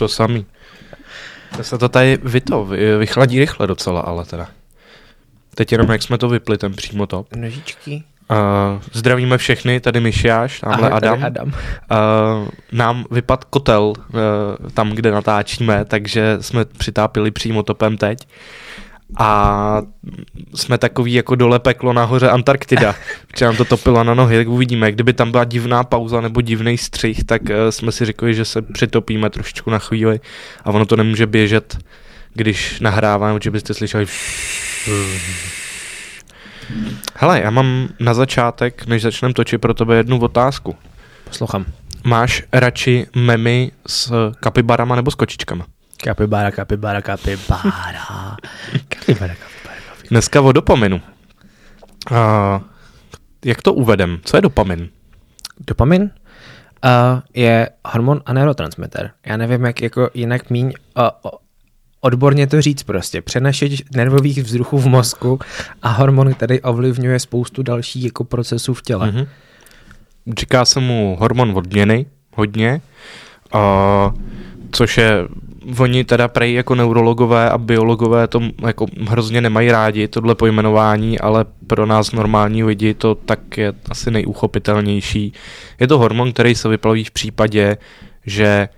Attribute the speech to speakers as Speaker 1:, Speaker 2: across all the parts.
Speaker 1: to samý. To se to tady vyto, vy, vychladí rychle docela, ale teda. Teď jenom jak jsme to vypli, ten přímo top.
Speaker 2: Nožičky.
Speaker 1: Uh, zdravíme všechny, tady Myšiáš, tamhle
Speaker 2: Ahoj, tady
Speaker 1: Adam.
Speaker 2: Adam.
Speaker 1: Uh, nám vypad kotel uh, tam, kde natáčíme, takže jsme přitápili přímo topem teď. A jsme takový jako dole peklo nahoře Antarktida, protože nám to topilo na nohy, tak uvidíme. Kdyby tam byla divná pauza nebo divný střih, tak uh, jsme si řekli, že se přitopíme trošičku na chvíli a ono to nemůže běžet, když nahráváme, že byste slyšeli Hele, já mám na začátek, než začneme točit pro tebe jednu otázku.
Speaker 2: Poslouchám.
Speaker 1: Máš radši memy s kapibarama nebo s kočičkama?
Speaker 2: Kapibara, kapibara, kapibara. kapibara, kapibara, kapibara.
Speaker 1: Dneska o dopaminu. Uh, jak to uvedem? Co je dopamin?
Speaker 2: Dopamin uh, je hormon a neurotransmitter. Já nevím, jak jako jinak míň uh, odborně to říct prostě. Přenašeč nervových vzruchů v mozku a hormon, který ovlivňuje spoustu dalších jako procesů v těle.
Speaker 1: Mhm. Říká se mu hormon odměny, hodně, uh, což je, oni teda prej jako neurologové a biologové to jako hrozně nemají rádi, tohle pojmenování, ale pro nás normální lidi to tak je asi nejuchopitelnější. Je to hormon, který se vyplaví v případě, že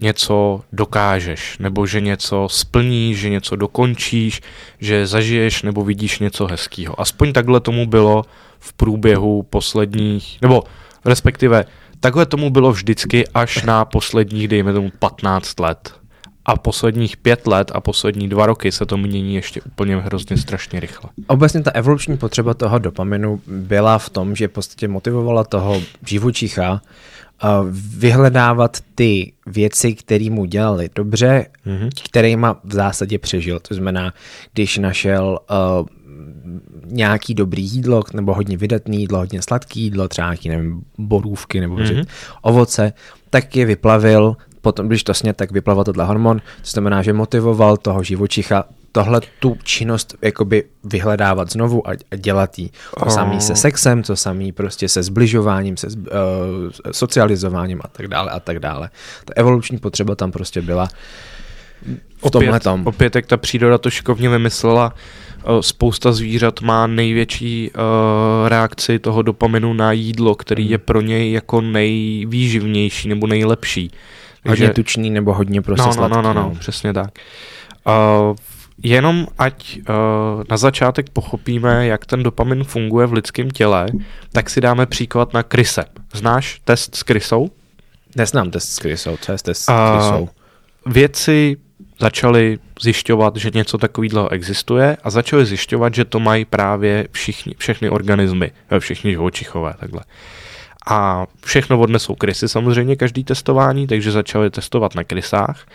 Speaker 1: něco dokážeš, nebo že něco splníš, že něco dokončíš, že zažiješ nebo vidíš něco hezkého. Aspoň takhle tomu bylo v průběhu posledních, nebo respektive takhle tomu bylo vždycky až na posledních, dejme tomu 15 let. A posledních pět let a poslední dva roky se to mění ještě úplně hrozně strašně rychle.
Speaker 2: Obecně ta evoluční potřeba toho dopaminu byla v tom, že v podstatě motivovala toho živočicha vyhledávat ty věci, které mu dělali dobře, mm-hmm. kterýma v zásadě přežil. To znamená, když našel uh, nějaký dobrý jídlo, nebo hodně vydatný jídlo, hodně sladký jídlo, třeba nějaký, nevím, borůvky nebo mm-hmm. ovoce, tak je vyplavil, potom, když to sně, tak vyplavil tohle hormon, to znamená, že motivoval toho živočicha tohle tu činnost jakoby vyhledávat znovu a, a dělat jí. To oh. samý se sexem, to samý prostě se zbližováním, se uh, socializováním a tak dále a tak dále. Ta evoluční potřeba tam prostě byla v tomhle tom.
Speaker 1: Opět, jak ta příroda to šikovně vymyslela, uh, spousta zvířat má největší uh, reakci toho dopaminu na jídlo, který hmm. je pro něj jako nejvýživnější nebo nejlepší.
Speaker 2: Takže, hodně tučný nebo hodně prostě
Speaker 1: no, no,
Speaker 2: sladký.
Speaker 1: No, no, no, no, přesně tak. Uh, jenom ať uh, na začátek pochopíme, jak ten dopamin funguje v lidském těle, tak si dáme příklad na kryse. Znáš test s krysou?
Speaker 2: Neznám test s krysou, co je test s krysou? Uh,
Speaker 1: vědci začali zjišťovat, že něco takového existuje a začali zjišťovat, že to mají právě všichni, všechny organismy, všichni živočichové, takhle. A všechno odnesou krysy samozřejmě, každý testování, takže začali testovat na krysách.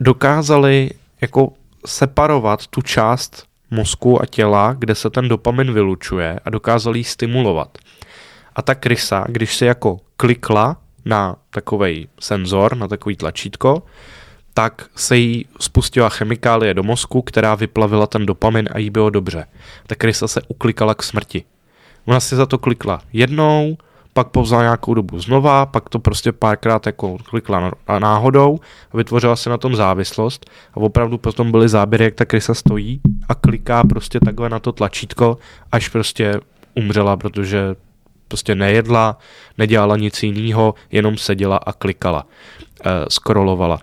Speaker 1: Dokázali jako separovat tu část mozku a těla, kde se ten dopamin vylučuje a dokázali ji stimulovat. A ta krysa, když se jako klikla na takový senzor, na takový tlačítko, tak se jí spustila chemikálie do mozku, která vyplavila ten dopamin a jí bylo dobře. Ta krysa se uklikala k smrti. Ona si za to klikla jednou, pak povzala nějakou dobu znova, pak to prostě párkrát jako klikla náhodou a vytvořila se na tom závislost a opravdu potom byly záběry, jak ta krysa stojí a kliká prostě takhle na to tlačítko, až prostě umřela, protože prostě nejedla, nedělala nic jiného, jenom seděla a klikala, uh, scrollovala.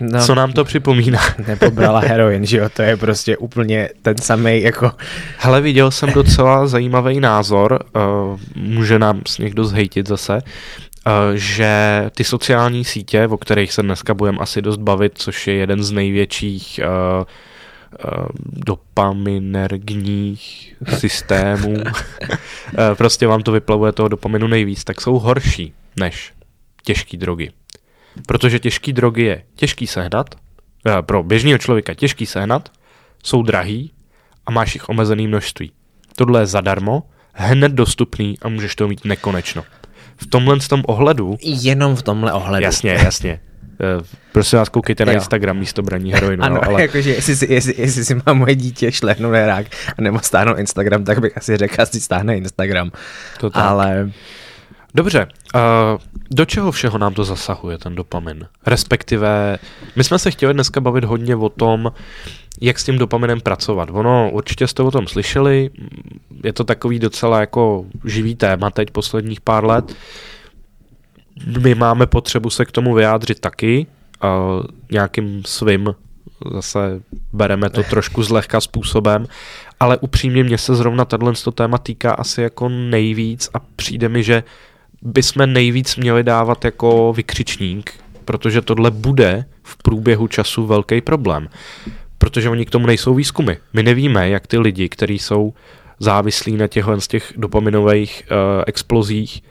Speaker 1: No, Co nám to připomíná?
Speaker 2: Nepobrala heroin, že jo, to je prostě úplně ten samý jako...
Speaker 1: Hele, viděl jsem docela zajímavý názor, uh, může nám někdo zhejtit zase, uh, že ty sociální sítě, o kterých se dneska budeme asi dost bavit, což je jeden z největších uh, dopaminergních systémů, prostě vám to vyplavuje toho dopaminu nejvíc, tak jsou horší než těžké drogy. Protože těžké drogy je těžký sehnat, eh, pro běžného člověka těžký sehnat, jsou drahý a máš jich omezený množství. Tohle je zadarmo, hned dostupný a můžeš to mít nekonečno. V tomhle tom ohledu...
Speaker 2: Jenom v tomhle ohledu.
Speaker 1: Jasně, jasně. Eh, prosím vás, koukejte na jo. Instagram místo braní heroinu.
Speaker 2: Ano, no, ale... jakože jestli si, jestli, jestli si má moje dítě šlehnout rák a nebo stáhnout Instagram, tak bych asi řekl, asi stáhne Instagram.
Speaker 1: To tak.
Speaker 2: Ale
Speaker 1: Dobře, uh, do čeho všeho nám to zasahuje, ten dopamin? Respektive, my jsme se chtěli dneska bavit hodně o tom, jak s tím dopaminem pracovat. Ono, určitě jste o tom slyšeli, je to takový docela jako živý téma teď posledních pár let. My máme potřebu se k tomu vyjádřit taky, uh, nějakým svým, zase bereme to trošku zlehka způsobem, ale upřímně mě se zrovna tato téma týká asi jako nejvíc a přijde mi, že bychom nejvíc měli dávat jako vykřičník, protože tohle bude v průběhu času velký problém. Protože oni k tomu nejsou výzkumy. My nevíme, jak ty lidi, kteří jsou závislí na těchhle z těch dopaminových uh, explozích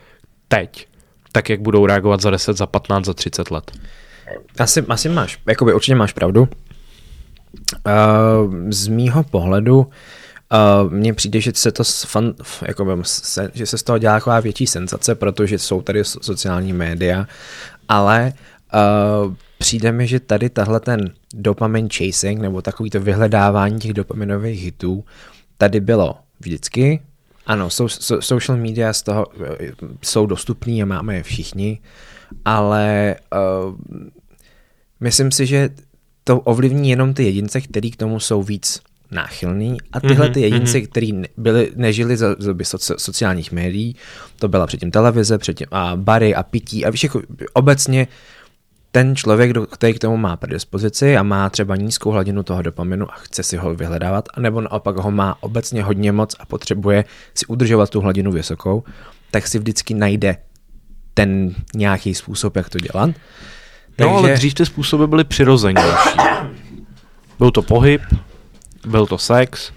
Speaker 1: teď, tak jak budou reagovat za 10, za 15, za 30 let.
Speaker 2: Asi, asi máš, jakoby určitě máš pravdu. Uh, z mýho pohledu Uh, mně přijde, že se to fan, jako se, že se z toho dělá taková větší senzace, protože jsou tady sociální média, ale uh, přijde mi, že tady tahle ten dopamin chasing, nebo takový to vyhledávání těch dopaminových hitů, tady bylo vždycky. Ano, so, so, social media z toho eh, jsou dostupný a máme je všichni, ale uh, myslím si, že to ovlivní jenom ty jedince, který k tomu jsou víc náchylný a tyhle ty mhm, jedinci, mm-hmm. kteří byli, nežili za doby soci, sociálních médií, to byla předtím televize, předtím a bary a pití a jako obecně ten člověk, který k tomu má predispozici a má třeba nízkou hladinu toho dopaminu a chce si ho vyhledávat, anebo naopak ho má obecně hodně moc a potřebuje si udržovat tu hladinu vysokou, tak si vždycky najde ten nějaký způsob, jak to dělat.
Speaker 1: Takže... No, ale dřív ty způsoby byly přirozenější. Byl to pohyb, byl to sex,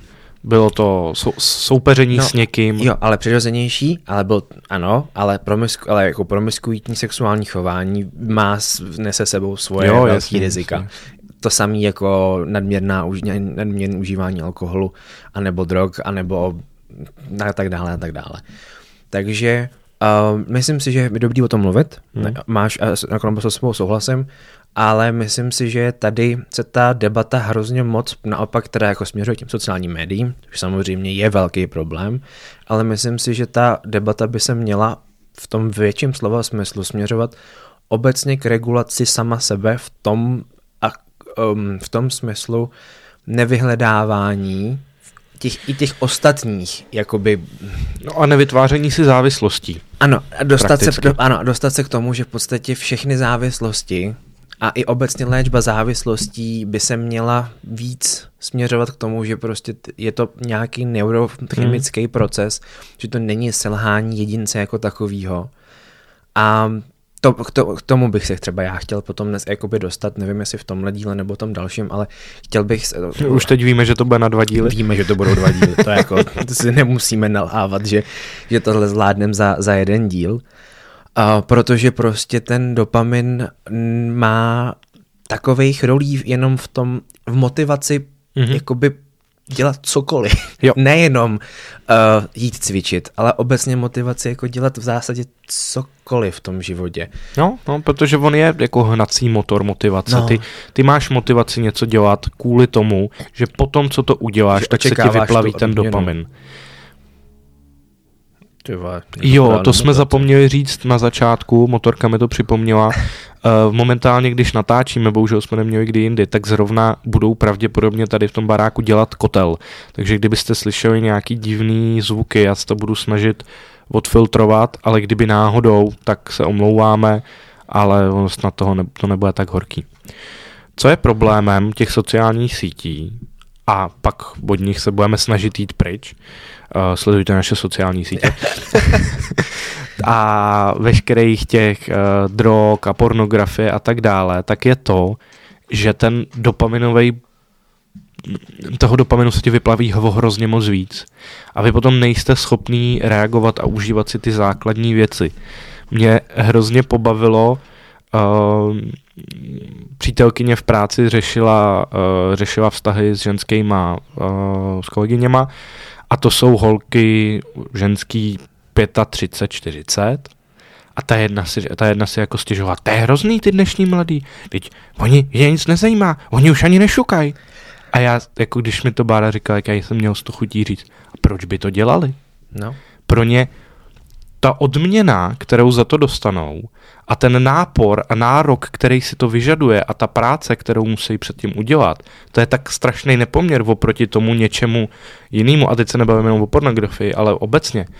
Speaker 1: bylo to sou, soupeření no, s někým.
Speaker 2: Jo, ale přirozenější, ale byl, ano, ale, promisku, ale jako promiskuitní sexuální chování má, nese sebou svoje jo, velké rizika. Jasný. To samé jako nadměrná, nadměrné užívání alkoholu, anebo drog, anebo a tak dále a tak dále. Takže uh, myslím si, že je dobrý o tom mluvit. Hmm. Máš, nakonec s sebou souhlasím, ale myslím si, že tady se ta debata hrozně moc naopak teda jako směřuje tím sociálním médiím, což samozřejmě je velký problém, ale myslím si, že ta debata by se měla v tom větším slova smyslu směřovat obecně k regulaci sama sebe v tom, a, um, v tom smyslu nevyhledávání těch, i těch ostatních, jakoby...
Speaker 1: No a nevytváření si závislostí.
Speaker 2: Ano, dostat se, ano, dostat se k tomu, že v podstatě všechny závislosti a i obecně léčba závislostí by se měla víc směřovat k tomu, že prostě je to nějaký neurochemický hmm. proces, že to není selhání jedince jako takového. A to, k, to, k tomu bych se třeba já chtěl potom dnes jakoby dostat, nevím jestli v tomhle díle nebo tom dalším, ale chtěl bych... Se,
Speaker 1: Už teď víme, že to bude na dva díly.
Speaker 2: Víme, že to budou dva díly, to jako to si nemusíme nalhávat, že, že tohle zvládneme za, za jeden díl. A protože prostě ten dopamin má takových rolí jenom v tom, v motivaci mm-hmm. jakoby dělat cokoliv. Jo. Nejenom uh, jít cvičit, ale obecně motivaci jako dělat v zásadě cokoliv v tom životě.
Speaker 1: No, no protože on je jako hnací motor motivace. No. Ty, ty máš motivaci něco dělat kvůli tomu, že potom, co to uděláš, že tak se ti vyplaví ten dopamin. Jenom.
Speaker 2: Tyva,
Speaker 1: jo, to jsme zapomněli říct na začátku, motorka mi to připomněla. Uh, momentálně, když natáčíme, bohužel jsme neměli kdy jindy, tak zrovna budou pravděpodobně tady v tom baráku dělat kotel. Takže kdybyste slyšeli nějaký divný zvuky, já se to budu snažit odfiltrovat, ale kdyby náhodou, tak se omlouváme, ale snad toho ne, to nebude tak horký. Co je problémem těch sociálních sítí, a pak od nich se budeme snažit jít pryč, Uh, sledujte naše sociální sítě. a veškerých těch uh, drog a pornografie a tak dále, tak je to, že ten dopaminový toho dopaminu se ti vyplaví ho hrozně moc víc. A vy potom nejste schopný reagovat a užívat si ty základní věci. Mě hrozně pobavilo, uh, přítelkyně v práci řešila, uh, řešila vztahy s ženskýma, uh, s kolegyněma a to jsou holky ženský 35, 40. A ta jedna si, ta jedna si jako stěžovala, to je hrozný ty dnešní mladý, teď oni, je nic nezajímá, oni už ani nešukají. A já, jako když mi to Bára říkala, jak já jsem měl z toho chutí říct, a proč by to dělali?
Speaker 2: No.
Speaker 1: Pro ně ta odměna, kterou za to dostanou, a ten nápor a nárok, který si to vyžaduje a ta práce, kterou musí předtím udělat, to je tak strašný nepoměr oproti tomu něčemu jinému. A teď se nebavíme jenom o pornografii, ale obecně. Uh,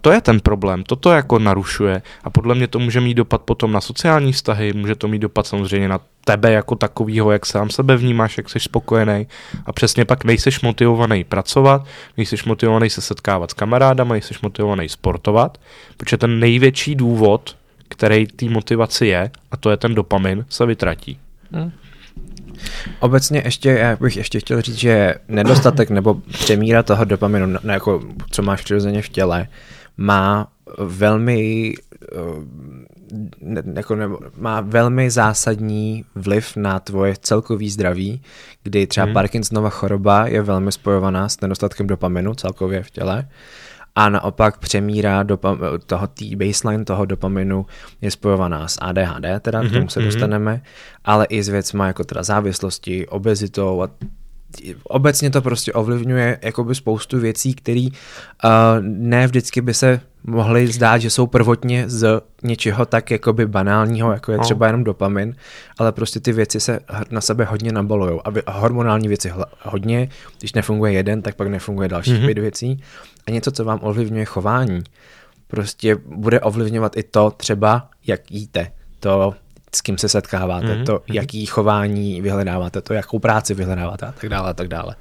Speaker 1: to je ten problém, toto jako narušuje a podle mě to může mít dopad potom na sociální vztahy, může to mít dopad samozřejmě na tebe jako takovýho, jak sám sebe vnímáš, jak jsi spokojený a přesně pak nejseš motivovaný pracovat, nejseš motivovaný se setkávat s kamarádama, nejseš motivovaný sportovat, protože ten největší důvod, který té motivaci je, a to je ten dopamin, se vytratí. Hmm.
Speaker 2: Obecně ještě, já bych ještě chtěl říct, že nedostatek nebo přemíra toho dopaminu, ne, jako, co máš přirozeně v těle, má velmi ne, jako ne, má velmi zásadní vliv na tvoje celkový zdraví, kdy třeba hmm. Parkinsonova choroba je velmi spojovaná s nedostatkem dopaminu celkově v těle a naopak přemíra dopam- toho tý baseline toho dopaminu je spojovaná s ADHD, teda k tomu mhm, se mhm. dostaneme, ale i s věcmi jako teda závislosti, obezitou a obecně to prostě ovlivňuje jakoby spoustu věcí, které uh, ne vždycky by se mohly zdát, že jsou prvotně z něčeho tak jakoby banálního, jako je no. třeba jenom dopamin, ale prostě ty věci se na sebe hodně nabalujou. A hormonální věci hodně, když nefunguje jeden, tak pak nefunguje další mm-hmm. pět věcí. A něco, co vám ovlivňuje chování, prostě bude ovlivňovat i to třeba, jak jíte, to, s kým se setkáváte, mm-hmm. to, mhm. jaký chování vyhledáváte, to, jakou práci vyhledáváte a tak dále a tak dále.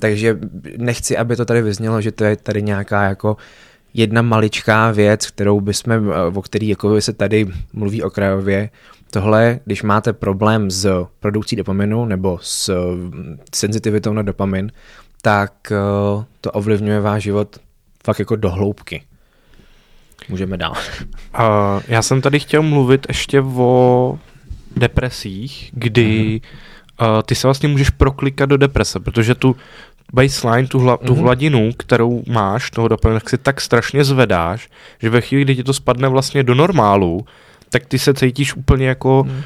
Speaker 2: Takže nechci, aby to tady vyznělo, že to je tady nějaká jako jedna maličká věc, kterou bychom, o který jako se tady mluví okrajově. Tohle, když máte problém s produkcí dopaminu nebo s senzitivitou na dopamin, tak eh, to ovlivňuje váš život fakt jako do hloubky. Můžeme dál.
Speaker 1: Uh, já jsem tady chtěl mluvit ještě o depresích, kdy uh, ty se vlastně můžeš proklikat do deprese, protože tu baseline, tu, hla, tu mm-hmm. hladinu, kterou máš, toho dopaminu, tak si tak strašně zvedáš, že ve chvíli, kdy ti to spadne vlastně do normálu, tak ty se cítíš úplně jako mm.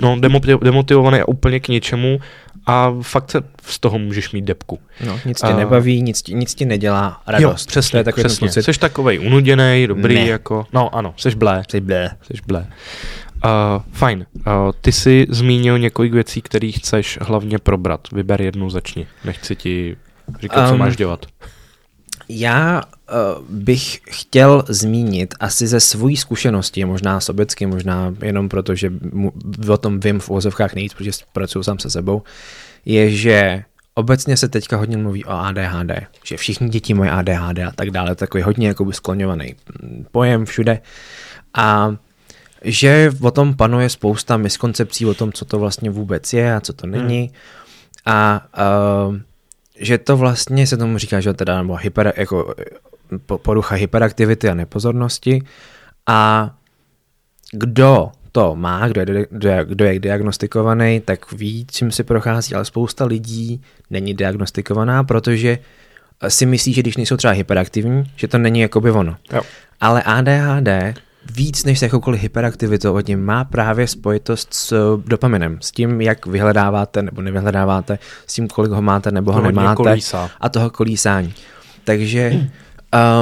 Speaker 1: no, demotivovaný a úplně k něčemu a fakt se z toho můžeš mít depku.
Speaker 2: No, nic tě a... nebaví, nic, nic ti nedělá radost.
Speaker 1: Jo, přesně, to je takový přesně. Pocit. Jsi takovej unuděný, dobrý, ne. jako, no ano, jsi blé.
Speaker 2: Jsi blé.
Speaker 1: Jsi blé. Uh, fajn. Uh, ty jsi zmínil několik věcí, které chceš hlavně probrat. Vyber jednu, začni. Nechci ti říkat, um, co máš dělat.
Speaker 2: Já uh, bych chtěl zmínit asi ze svojí zkušenosti, možná sobecky, možná jenom proto, že mu, o tom vím v úvozovkách nejvíc, protože pracuji sám se sebou, je, že obecně se teďka hodně mluví o ADHD, že všichni děti mají ADHD a tak dále, takový hodně jakoby skloňovaný pojem všude. A že o tom panuje spousta miskoncepcí o tom, co to vlastně vůbec je a co to není. Hmm. A uh, že to vlastně se tomu říká, že teda nebo hyper, jako porucha hyperaktivity a nepozornosti a kdo to má, kdo je, kdo je, kdo je diagnostikovaný, tak ví, čím si prochází, ale spousta lidí není diagnostikovaná, protože si myslí, že když nejsou třeba hyperaktivní, že to není jakoby ono. Jo. Ale ADHD víc než s jakoukoliv hyperaktivitou od něm má právě spojitost s dopaminem, s tím, jak vyhledáváte nebo nevyhledáváte, s tím, kolik ho máte nebo ho to nemáte kolísá. a toho kolísání. Takže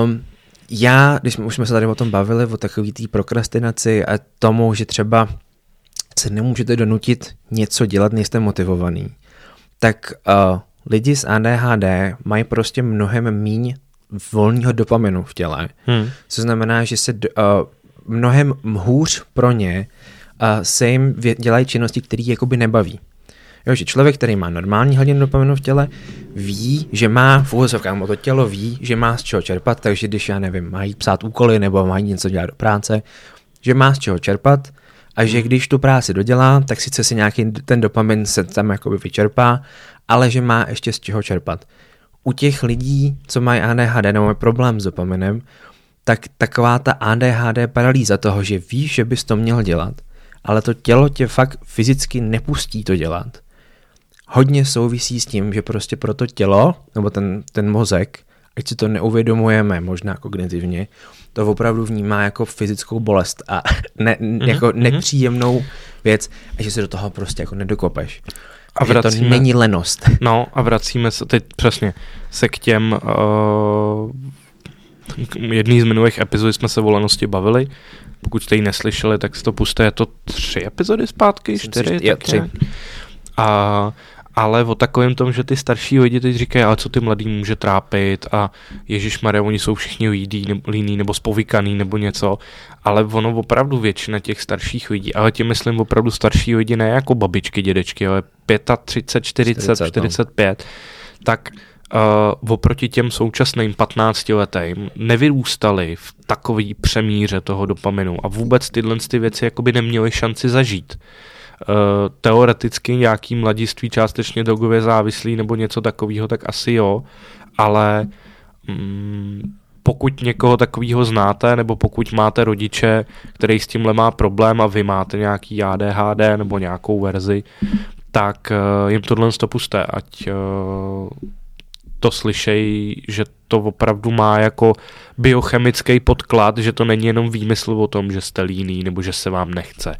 Speaker 2: um, já, když jsme, už jsme se tady o tom bavili, o takové té prokrastinaci a tomu, že třeba se nemůžete donutit něco dělat, nejste motivovaný, tak uh, lidi s ADHD mají prostě mnohem míň volného dopaminu v těle, hmm. co znamená, že se uh, mnohem hůř pro ně uh, se jim dělají činnosti, které jakoby nebaví. Jo, že člověk, který má normální hladinu dopaminu v těle, ví, že má v úvozovkách, to tělo ví, že má z čeho čerpat, takže když, já nevím, mají psát úkoly nebo mají něco dělat do práce, že má z čeho čerpat a že když tu práci dodělá, tak sice si nějaký ten dopamin se tam jakoby vyčerpá, ale že má ještě z čeho čerpat. U těch lidí, co mají ADHD nebo problém s dopaminem, tak taková ta ADHD paralýza toho, že víš, že bys to měl dělat, ale to tělo tě fakt fyzicky nepustí to dělat, hodně souvisí s tím, že prostě pro to tělo, nebo ten, ten mozek, ať si to neuvědomujeme možná kognitivně, to opravdu vnímá jako fyzickou bolest a ne, mm-hmm. jako mhm. nepříjemnou věc a že se do toho prostě jako nedokopeš. A vracíme, že to není lenost.
Speaker 1: No a vracíme se teď přesně se k těm uh, jedný z minulých epizod jsme se o lanosti bavili. Pokud jste ji neslyšeli, tak si to puste, je to tři epizody zpátky,
Speaker 2: si,
Speaker 1: čtyři?
Speaker 2: jo,
Speaker 1: tak
Speaker 2: tři.
Speaker 1: A, ale o takovém tom, že ty starší lidi teď říkají, ale co ty mladý může trápit a Ježíš Maria, oni jsou všichni líní nebo, líní, nebo spovykaný nebo něco, ale ono opravdu většina těch starších lidí, ale tím myslím opravdu starší lidi, ne jako babičky, dědečky, ale 35, 40,
Speaker 2: 40, no.
Speaker 1: 45, tak uh, oproti těm současným 15 letým nevyrůstali v takový přemíře toho dopaminu a vůbec tyhle ty věci jakoby neměly šanci zažít. Uh, teoreticky nějaký mladiství částečně drogově závislý nebo něco takového, tak asi jo, ale mm, pokud někoho takového znáte, nebo pokud máte rodiče, který s tímhle má problém a vy máte nějaký ADHD nebo nějakou verzi, tak uh, jim tohle to puste, ať uh, to slyšej, že to opravdu má jako biochemický podklad, že to není jenom výmysl o tom, že jste líný nebo že se vám nechce.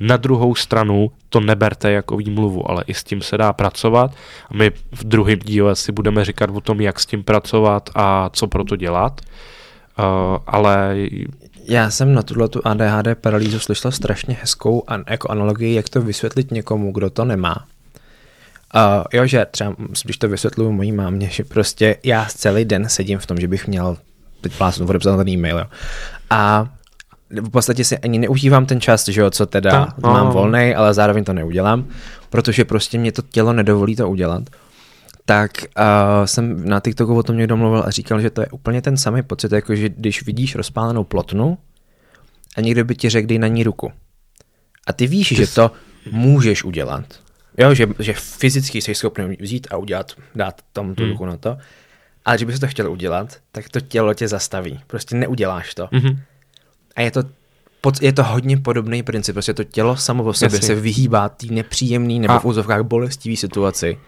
Speaker 1: Na druhou stranu to neberte jako výmluvu, ale i s tím se dá pracovat. A my v druhém díle si budeme říkat o tom, jak s tím pracovat a co pro to dělat. Uh, ale
Speaker 2: Já jsem na tuhle tu ADHD paralýzu slyšel strašně hezkou an, jako analogii, jak to vysvětlit někomu, kdo to nemá. Uh, jo, že třeba, když to vysvětluju mojí mámě, že prostě já celý den sedím v tom, že bych měl teď plásnu odepsat ten e-mail, jo. A v podstatě si ani neužívám ten čas, že jo, co teda
Speaker 1: Ta, no,
Speaker 2: mám volný, ale zároveň to neudělám, protože prostě mě to tělo nedovolí to udělat. Tak uh, jsem na TikToku o tom někdo mluvil a říkal, že to je úplně ten samý pocit, jako že když vidíš rozpálenou plotnu a někdo by ti řekl, dej na ní ruku. A ty víš, že to můžeš udělat. Jo, že, že fyzicky jsi schopný vzít a udělat, dát tam tu
Speaker 1: Hmm.
Speaker 2: ruku na to. Ale že bys to chtěl udělat, tak to tělo tě zastaví. Prostě neuděláš to.
Speaker 1: mhm.
Speaker 2: A je to, pod- je to hodně podobný princip. Prostě to tělo samo o sobě
Speaker 1: Jasně.
Speaker 2: se vyhýbá té nepříjemný nebo
Speaker 1: A-
Speaker 2: v úzovkách bolestivý situaci.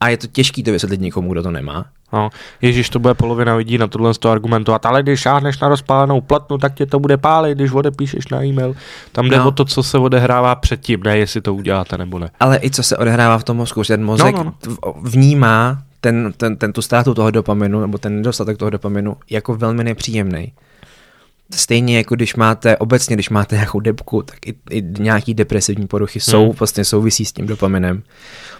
Speaker 2: A je to těžký to vysvětlit někomu, kdo to nemá.
Speaker 1: No, Ježíš, to bude polovina lidí na tohle z toho argumentovat, ale když šáhneš na rozpálenou platnu, tak tě to bude pálit, když odepíšeš na e-mail. Tam jde
Speaker 2: No.
Speaker 1: o to, co se odehrává předtím, ne jestli to uděláte nebo ne.
Speaker 2: Ale i co se odehrává v tom mozku, že ten mozek
Speaker 1: No, no,
Speaker 2: no, vnímá ten, ten, ten tu ztrátu toho dopaminu, nebo ten nedostatek toho dopaminu jako velmi nepříjemný. Stejně jako když máte, obecně když máte nějakou depku, tak i, i nějaký depresivní poruchy jsou,
Speaker 1: Hmm.
Speaker 2: vlastně souvisí s tím dopaminem.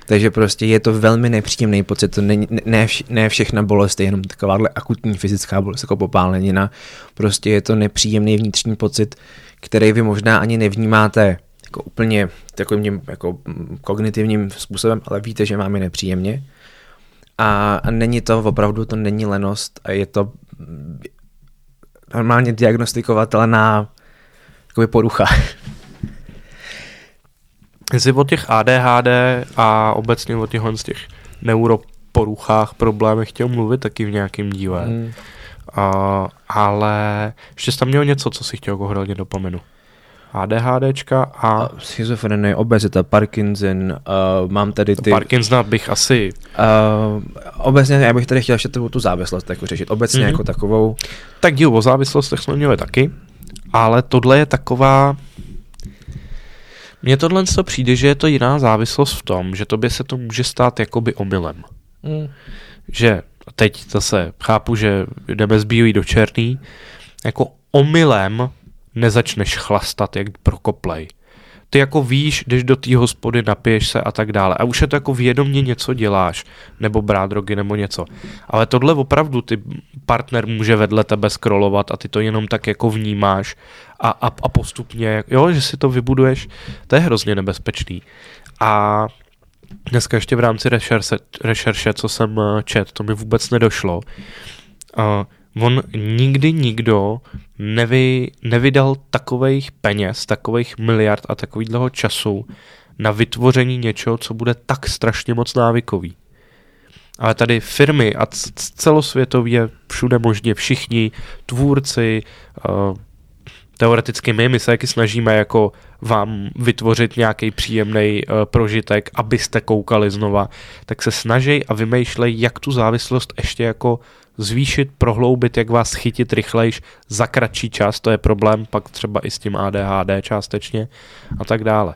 Speaker 2: Takže prostě je to velmi nepříjemný pocit, to není, ne, ne, vš, ne všechna bolest je jenom takováhle akutní fyzická bolest, jako popálenina. Prostě je to nepříjemný vnitřní pocit, který vy možná ani nevnímáte jako úplně takovým tím jako mm, kognitivním způsobem, ale víte, že máme nepříjemně. A, a není to opravdu, to není lenost a je to normálně diagnostikovatelná jakoby porucha.
Speaker 1: Jestli o těch ADHD a obecně o těchhle z těch neuroporuchách problémech chtěl mluvit taky v nějakém díle.
Speaker 2: Mm.
Speaker 1: Uh, ale ještě jsi tam měl něco, co si chtěl ohledně dopaminu. ADHDčka a,
Speaker 2: A schizofrenie, obezita, Parkinson, uh, mám tady ty...
Speaker 1: Parkinsona bych asi
Speaker 2: Uh, obecně, já bych tady chtěl ještě tu, tu závislost jako řešit. Obecně
Speaker 1: Mhm.
Speaker 2: mm-hmm. jako takovou.
Speaker 1: Tak díl o závislostech jsme měli taky, ale tohle je taková... Mně tohle to přijde, že je to jiná závislost v tom, že tobě se to může stát jakoby omylem.
Speaker 2: Mm.
Speaker 1: Že a teď zase chápu, že jdeme z bílý do černý, jako omylem nezačneš chlastat jak prokoplej. Ty jako víš, jdeš do té hospody, napiješ se a tak dále. A už je to jako vědomně něco děláš, nebo brát drogy, nebo něco. Ale tohle opravdu ty partner může vedle tebe scrollovat a ty to jenom tak jako vnímáš a, a, a postupně, jo, že si to vybuduješ, to je hrozně nebezpečný. A dneska ještě v rámci rešerše, rešerše co jsem eh, čet, to mi vůbec nedošlo. Uh, on nikdy nikdo nevy, nevydal takových peněz, takových miliard a takového času na vytvoření něčeho, co bude tak strašně moc návykový. Ale tady firmy a celosvětově všude možně všichni tvůrci, uh, teoreticky my, my se taky snažíme jako vám vytvořit nějaký příjemný uh, prožitek, abyste koukali znova, tak se snaží a vymýšlej, jak tu závislost ještě jako zvýšit, prohloubit, jak vás chytit rychlejš za kratší čas, to je problém, pak třeba i s tím ADHD částečně a tak dále.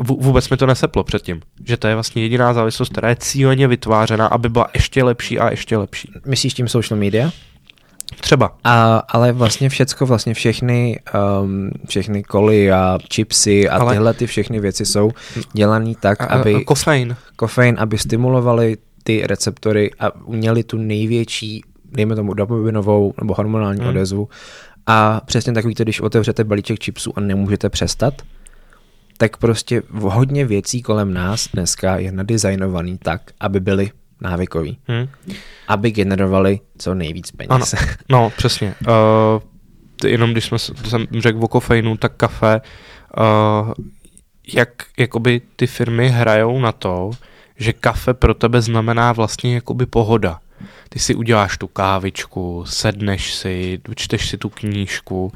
Speaker 1: Uh, vůbec mi to neseplo předtím, že to je vlastně jediná závislost, která je cíleně vytvářena, aby byla ještě lepší a ještě lepší.
Speaker 2: Myslíš tím social media?
Speaker 1: Třeba.
Speaker 2: A, ale vlastně všecko, vlastně všechny, um, všechny koly a chipsy a ale... tyhle ty všechny věci jsou dělané tak,
Speaker 1: a,
Speaker 2: aby...
Speaker 1: A kofein.
Speaker 2: Kofein, aby stimulovali ty receptory a měli tu největší, dejme tomu dopaminovou nebo hormonální hmm. odezvu. A přesně takový když otevřete balíček chipsů a nemůžete přestat, tak prostě hodně věcí kolem nás dneska je nadizajnovaný tak, aby byly návykový. Hmm. Aby generovali co nejvíc peněz.
Speaker 1: Ano. No, přesně. Uh, jenom když jsme, jsem řekl o kofeinu, tak kafe, uh, jak jakoby ty firmy hrajou na to, že kafe pro tebe znamená vlastně jakoby pohoda. Ty si uděláš tu kávičku, sedneš si, čteš si tu knížku,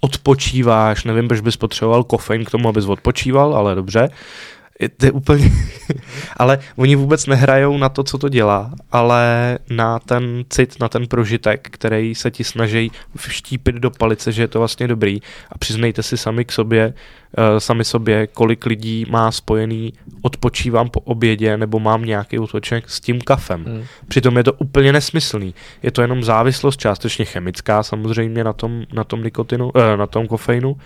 Speaker 1: odpočíváš, nevím, proč bys potřeboval kofein k tomu, abys odpočíval, ale dobře. To je úplně... ale oni vůbec nehrajou na to, co to dělá, ale na ten cit, na ten prožitek, který se ti snaží vštípit do palice, že je to vlastně dobrý. A přiznejte si sami k sobě, uh, sami sobě, kolik lidí má spojený odpočívám po obědě nebo mám nějaký útoček s tím kafem. Hmm. Přitom je to úplně nesmyslný. Je to jenom závislost částečně chemická samozřejmě na tom, na tom nikotinu, uh, na tom kofeinu,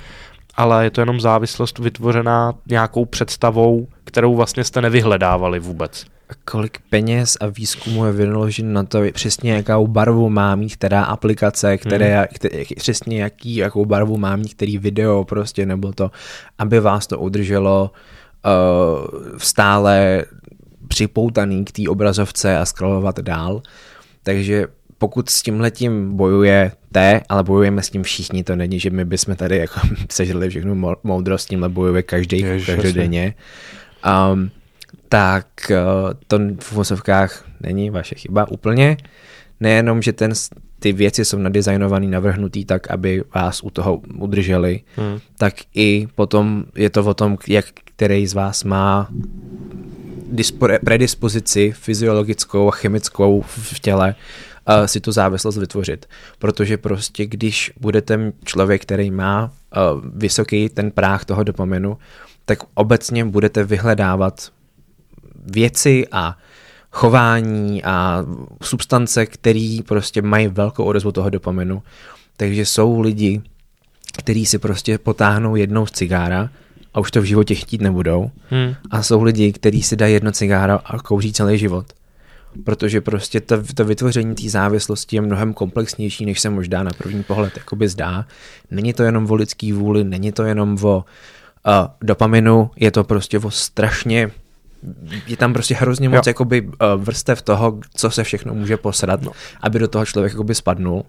Speaker 1: ale je to jenom závislost vytvořená nějakou představou, kterou vlastně jste nevyhledávali vůbec.
Speaker 2: A kolik peněz a výzkumu je vynaložen na to, přesně jakou barvu má mít která aplikace, které, hmm. které, přesně jaký, jakou barvu má mít který video prostě, nebo to, aby vás to udrželo uh, stále připoutaný k té obrazovce a scrollovat dál. Takže pokud s tím letím bojujete, ale bojujeme s tím všichni, to není, že my bychom tady jako sežili všechnu moudrost, s tímhle bojuje každý každodenně. Um, tak uh, to v vozovkách není vaše chyba úplně. Nejenom, že ten, ty věci jsou nadizajnované, navrhnutý tak, aby vás u toho udrželi, hmm. tak i potom je to o tom, jak který z vás má predispozici fyziologickou a chemickou v těle uh, si tu závislost vytvořit. Protože prostě když budete člověk, který má uh, vysoký ten práh toho dopaminu, tak obecně budete vyhledávat věci a chování a substance, které prostě mají velkou odezvu toho dopaminu. Takže jsou lidi, kteří si prostě potáhnou jednou z cigára a už to v životě chtít nebudou. Hmm. A jsou lidi, kteří si dají jedno cigáro a kouří celý život protože prostě to, to vytvoření té závislosti je mnohem komplexnější, než se možná na první pohled jakoby zdá. Není to jenom o lidský vůli, není to jenom o uh, dopaminu, je to prostě o strašně je tam prostě hrozně moc jakoby uh, vrstev toho, co se všechno může posrat, no. aby do toho člověk jakoby spadnul.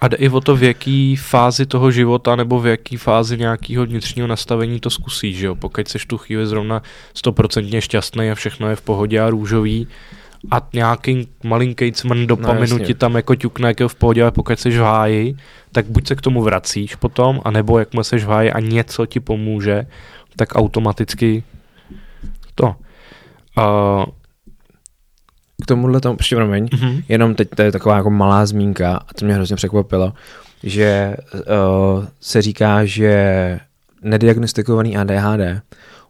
Speaker 1: A jde i o to, v jaký fázi toho života nebo v jaký fázi nějakého vnitřního nastavení to zkusíš, že jo? Pokud jsi tu chvíli zrovna stoprocentně šťastný a všechno je v pohodě a růžový, a nějaký malinký cmrn dopaminu no, ti tam jako ťukne jako v pohodě, ale pokud jsi v háji, tak buď se k tomu vracíš potom, anebo jak jsi v háji a něco ti pomůže, tak automaticky to. Uh,
Speaker 2: k tomuhle tomu, ještě promiň, uh-huh. jenom teď to je taková jako malá zmínka a to mě hrozně překvapilo, že uh, se říká, že nediagnostikovaný ADHD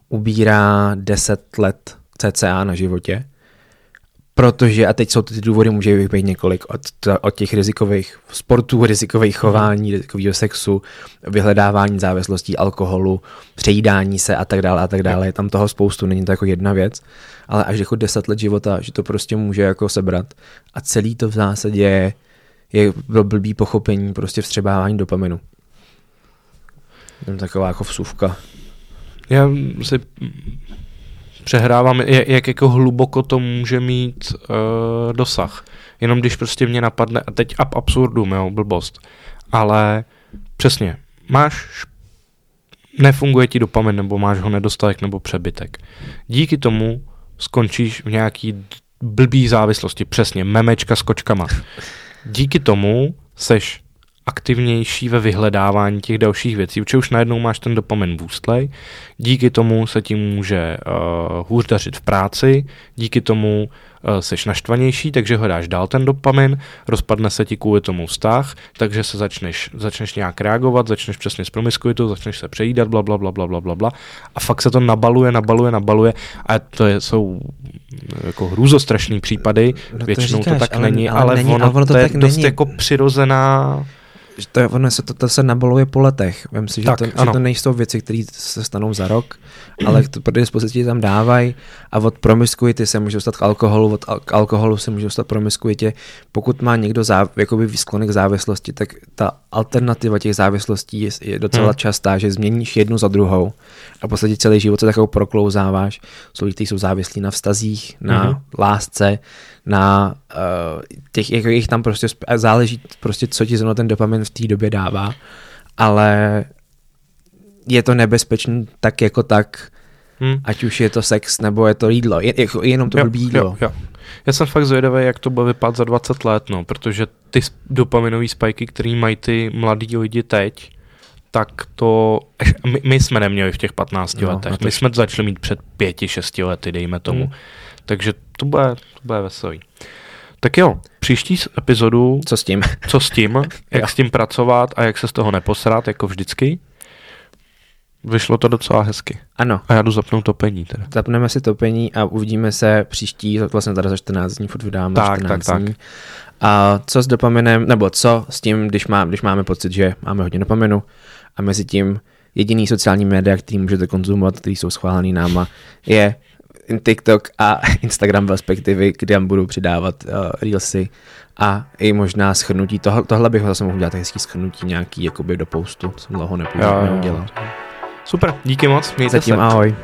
Speaker 2: ubírá 10 let cca na životě Protože, a teď jsou ty důvody, může být několik, od, od těch rizikových sportů, rizikových chování, rizikového sexu, vyhledávání závislostí, alkoholu, přejídání se a tak dále a tak dále. Je tam toho spoustu, není to jako jedna věc, ale až jako deset let života, že to prostě může jako sebrat. A celý to v zásadě je, je blbý pochopení prostě vstřebávání dopaminu. Jen taková jako vsuvka.
Speaker 1: Já si přehrávám, jak jako hluboko to může mít uh, dosah. Jenom když prostě mě napadne, a teď ab absurdum, jo, blbost, ale přesně, máš nefunguje ti dopamin, nebo máš ho nedostatek nebo přebytek. Díky tomu skončíš v nějaký blbý závislosti, přesně, memečka s kočkama. Díky tomu seš aktivnější ve vyhledávání těch dalších věcí, protože už najednou máš ten dopamin boostlej, díky tomu se ti může uh, hůř dařit v práci, díky tomu uh, seš naštvanější, takže hledáš dál ten dopamin, rozpadne se ti kvůli tomu vztah, takže se začneš, začneš nějak reagovat, začneš přesně s promiskuitou, začneš se přejídat, bla, bla, bla, bla, bla, bla, bla a fakt se to nabaluje, nabaluje, nabaluje a to je, jsou jako hrůzostrašný případy,
Speaker 2: No to
Speaker 1: většinou
Speaker 2: říkáš,
Speaker 1: to tak
Speaker 2: ale-
Speaker 1: není,
Speaker 2: ale
Speaker 1: ale,
Speaker 2: není,
Speaker 1: ono,
Speaker 2: ale ono to
Speaker 1: to je
Speaker 2: tak
Speaker 1: dost
Speaker 2: není.
Speaker 1: jako přirozená
Speaker 2: Že to, ono se, to, to se nabaluje po letech. Vem si, že,
Speaker 1: Tak,
Speaker 2: to, že to nejsou věci, které se stanou za rok, ale to predispozici tam dávají a od promiskuity se může dostat k alkoholu, od al- k alkoholu se může dostat promiskuitě. Pokud má někdo záv, jakoby sklonek k závislosti, tak ta alternativa těch závislostí je, je docela
Speaker 1: Hmm.
Speaker 2: častá, že změníš jednu za druhou a v podstatě celý život se takovou proklouzáváš. Jsou lidi, jsou závislí na vztazích, na
Speaker 1: Mhm.
Speaker 2: lásce, na uh, těch, jako jich tam prostě záleží prostě, co ti zrovna ten dopamin v té době dává, ale je to nebezpečný tak jako tak,
Speaker 1: Hm.
Speaker 2: ať už je to sex nebo je to jídlo, je, jako jenom to blbý jídlo.
Speaker 1: Jo, jo. Já jsem fakt zvědavý, jak to bude vypadat za 20 let, no, protože ty dopaminové spajky, které mají ty mladí lidi teď, tak to, my, my jsme neměli v těch 15
Speaker 2: No,
Speaker 1: letech, my jsme to začali mít před 5-6 lety, dejme tomu.
Speaker 2: Hmm.
Speaker 1: Takže to bude, to bude veselý. Tak jo, příští epizodu,
Speaker 2: Co s tím?
Speaker 1: co s tím, jak s tím pracovat a jak se z toho neposrat, jako vždycky. Vyšlo to docela hezky.
Speaker 2: Ano,
Speaker 1: A já jdu zapnout topení teda.
Speaker 2: zapneme si topení a uvidíme se příští, vlastně tady za 14 dní, furt vydáme
Speaker 1: Tak,
Speaker 2: 14
Speaker 1: tak, tak.
Speaker 2: dní. A co s dopaminem, nebo co s tím, když, má, když máme pocit, že máme hodně dopaminu a mezi tím jediný sociální média, který můžete konzumovat, který jsou schválený náma, je TikTok a Instagram perspektivy, kde tam budou přidávat uh, reelsy a i možná schrnutí. Tohle, tohle bych zase mohl dělat hezký schrnutí nějaký jakoby do postu, jsem dlouho nepůjdu,
Speaker 1: Jo, jo,
Speaker 2: neudělal.
Speaker 1: Super, díky moc, mějte
Speaker 2: Zatím
Speaker 1: se.
Speaker 2: ahoj.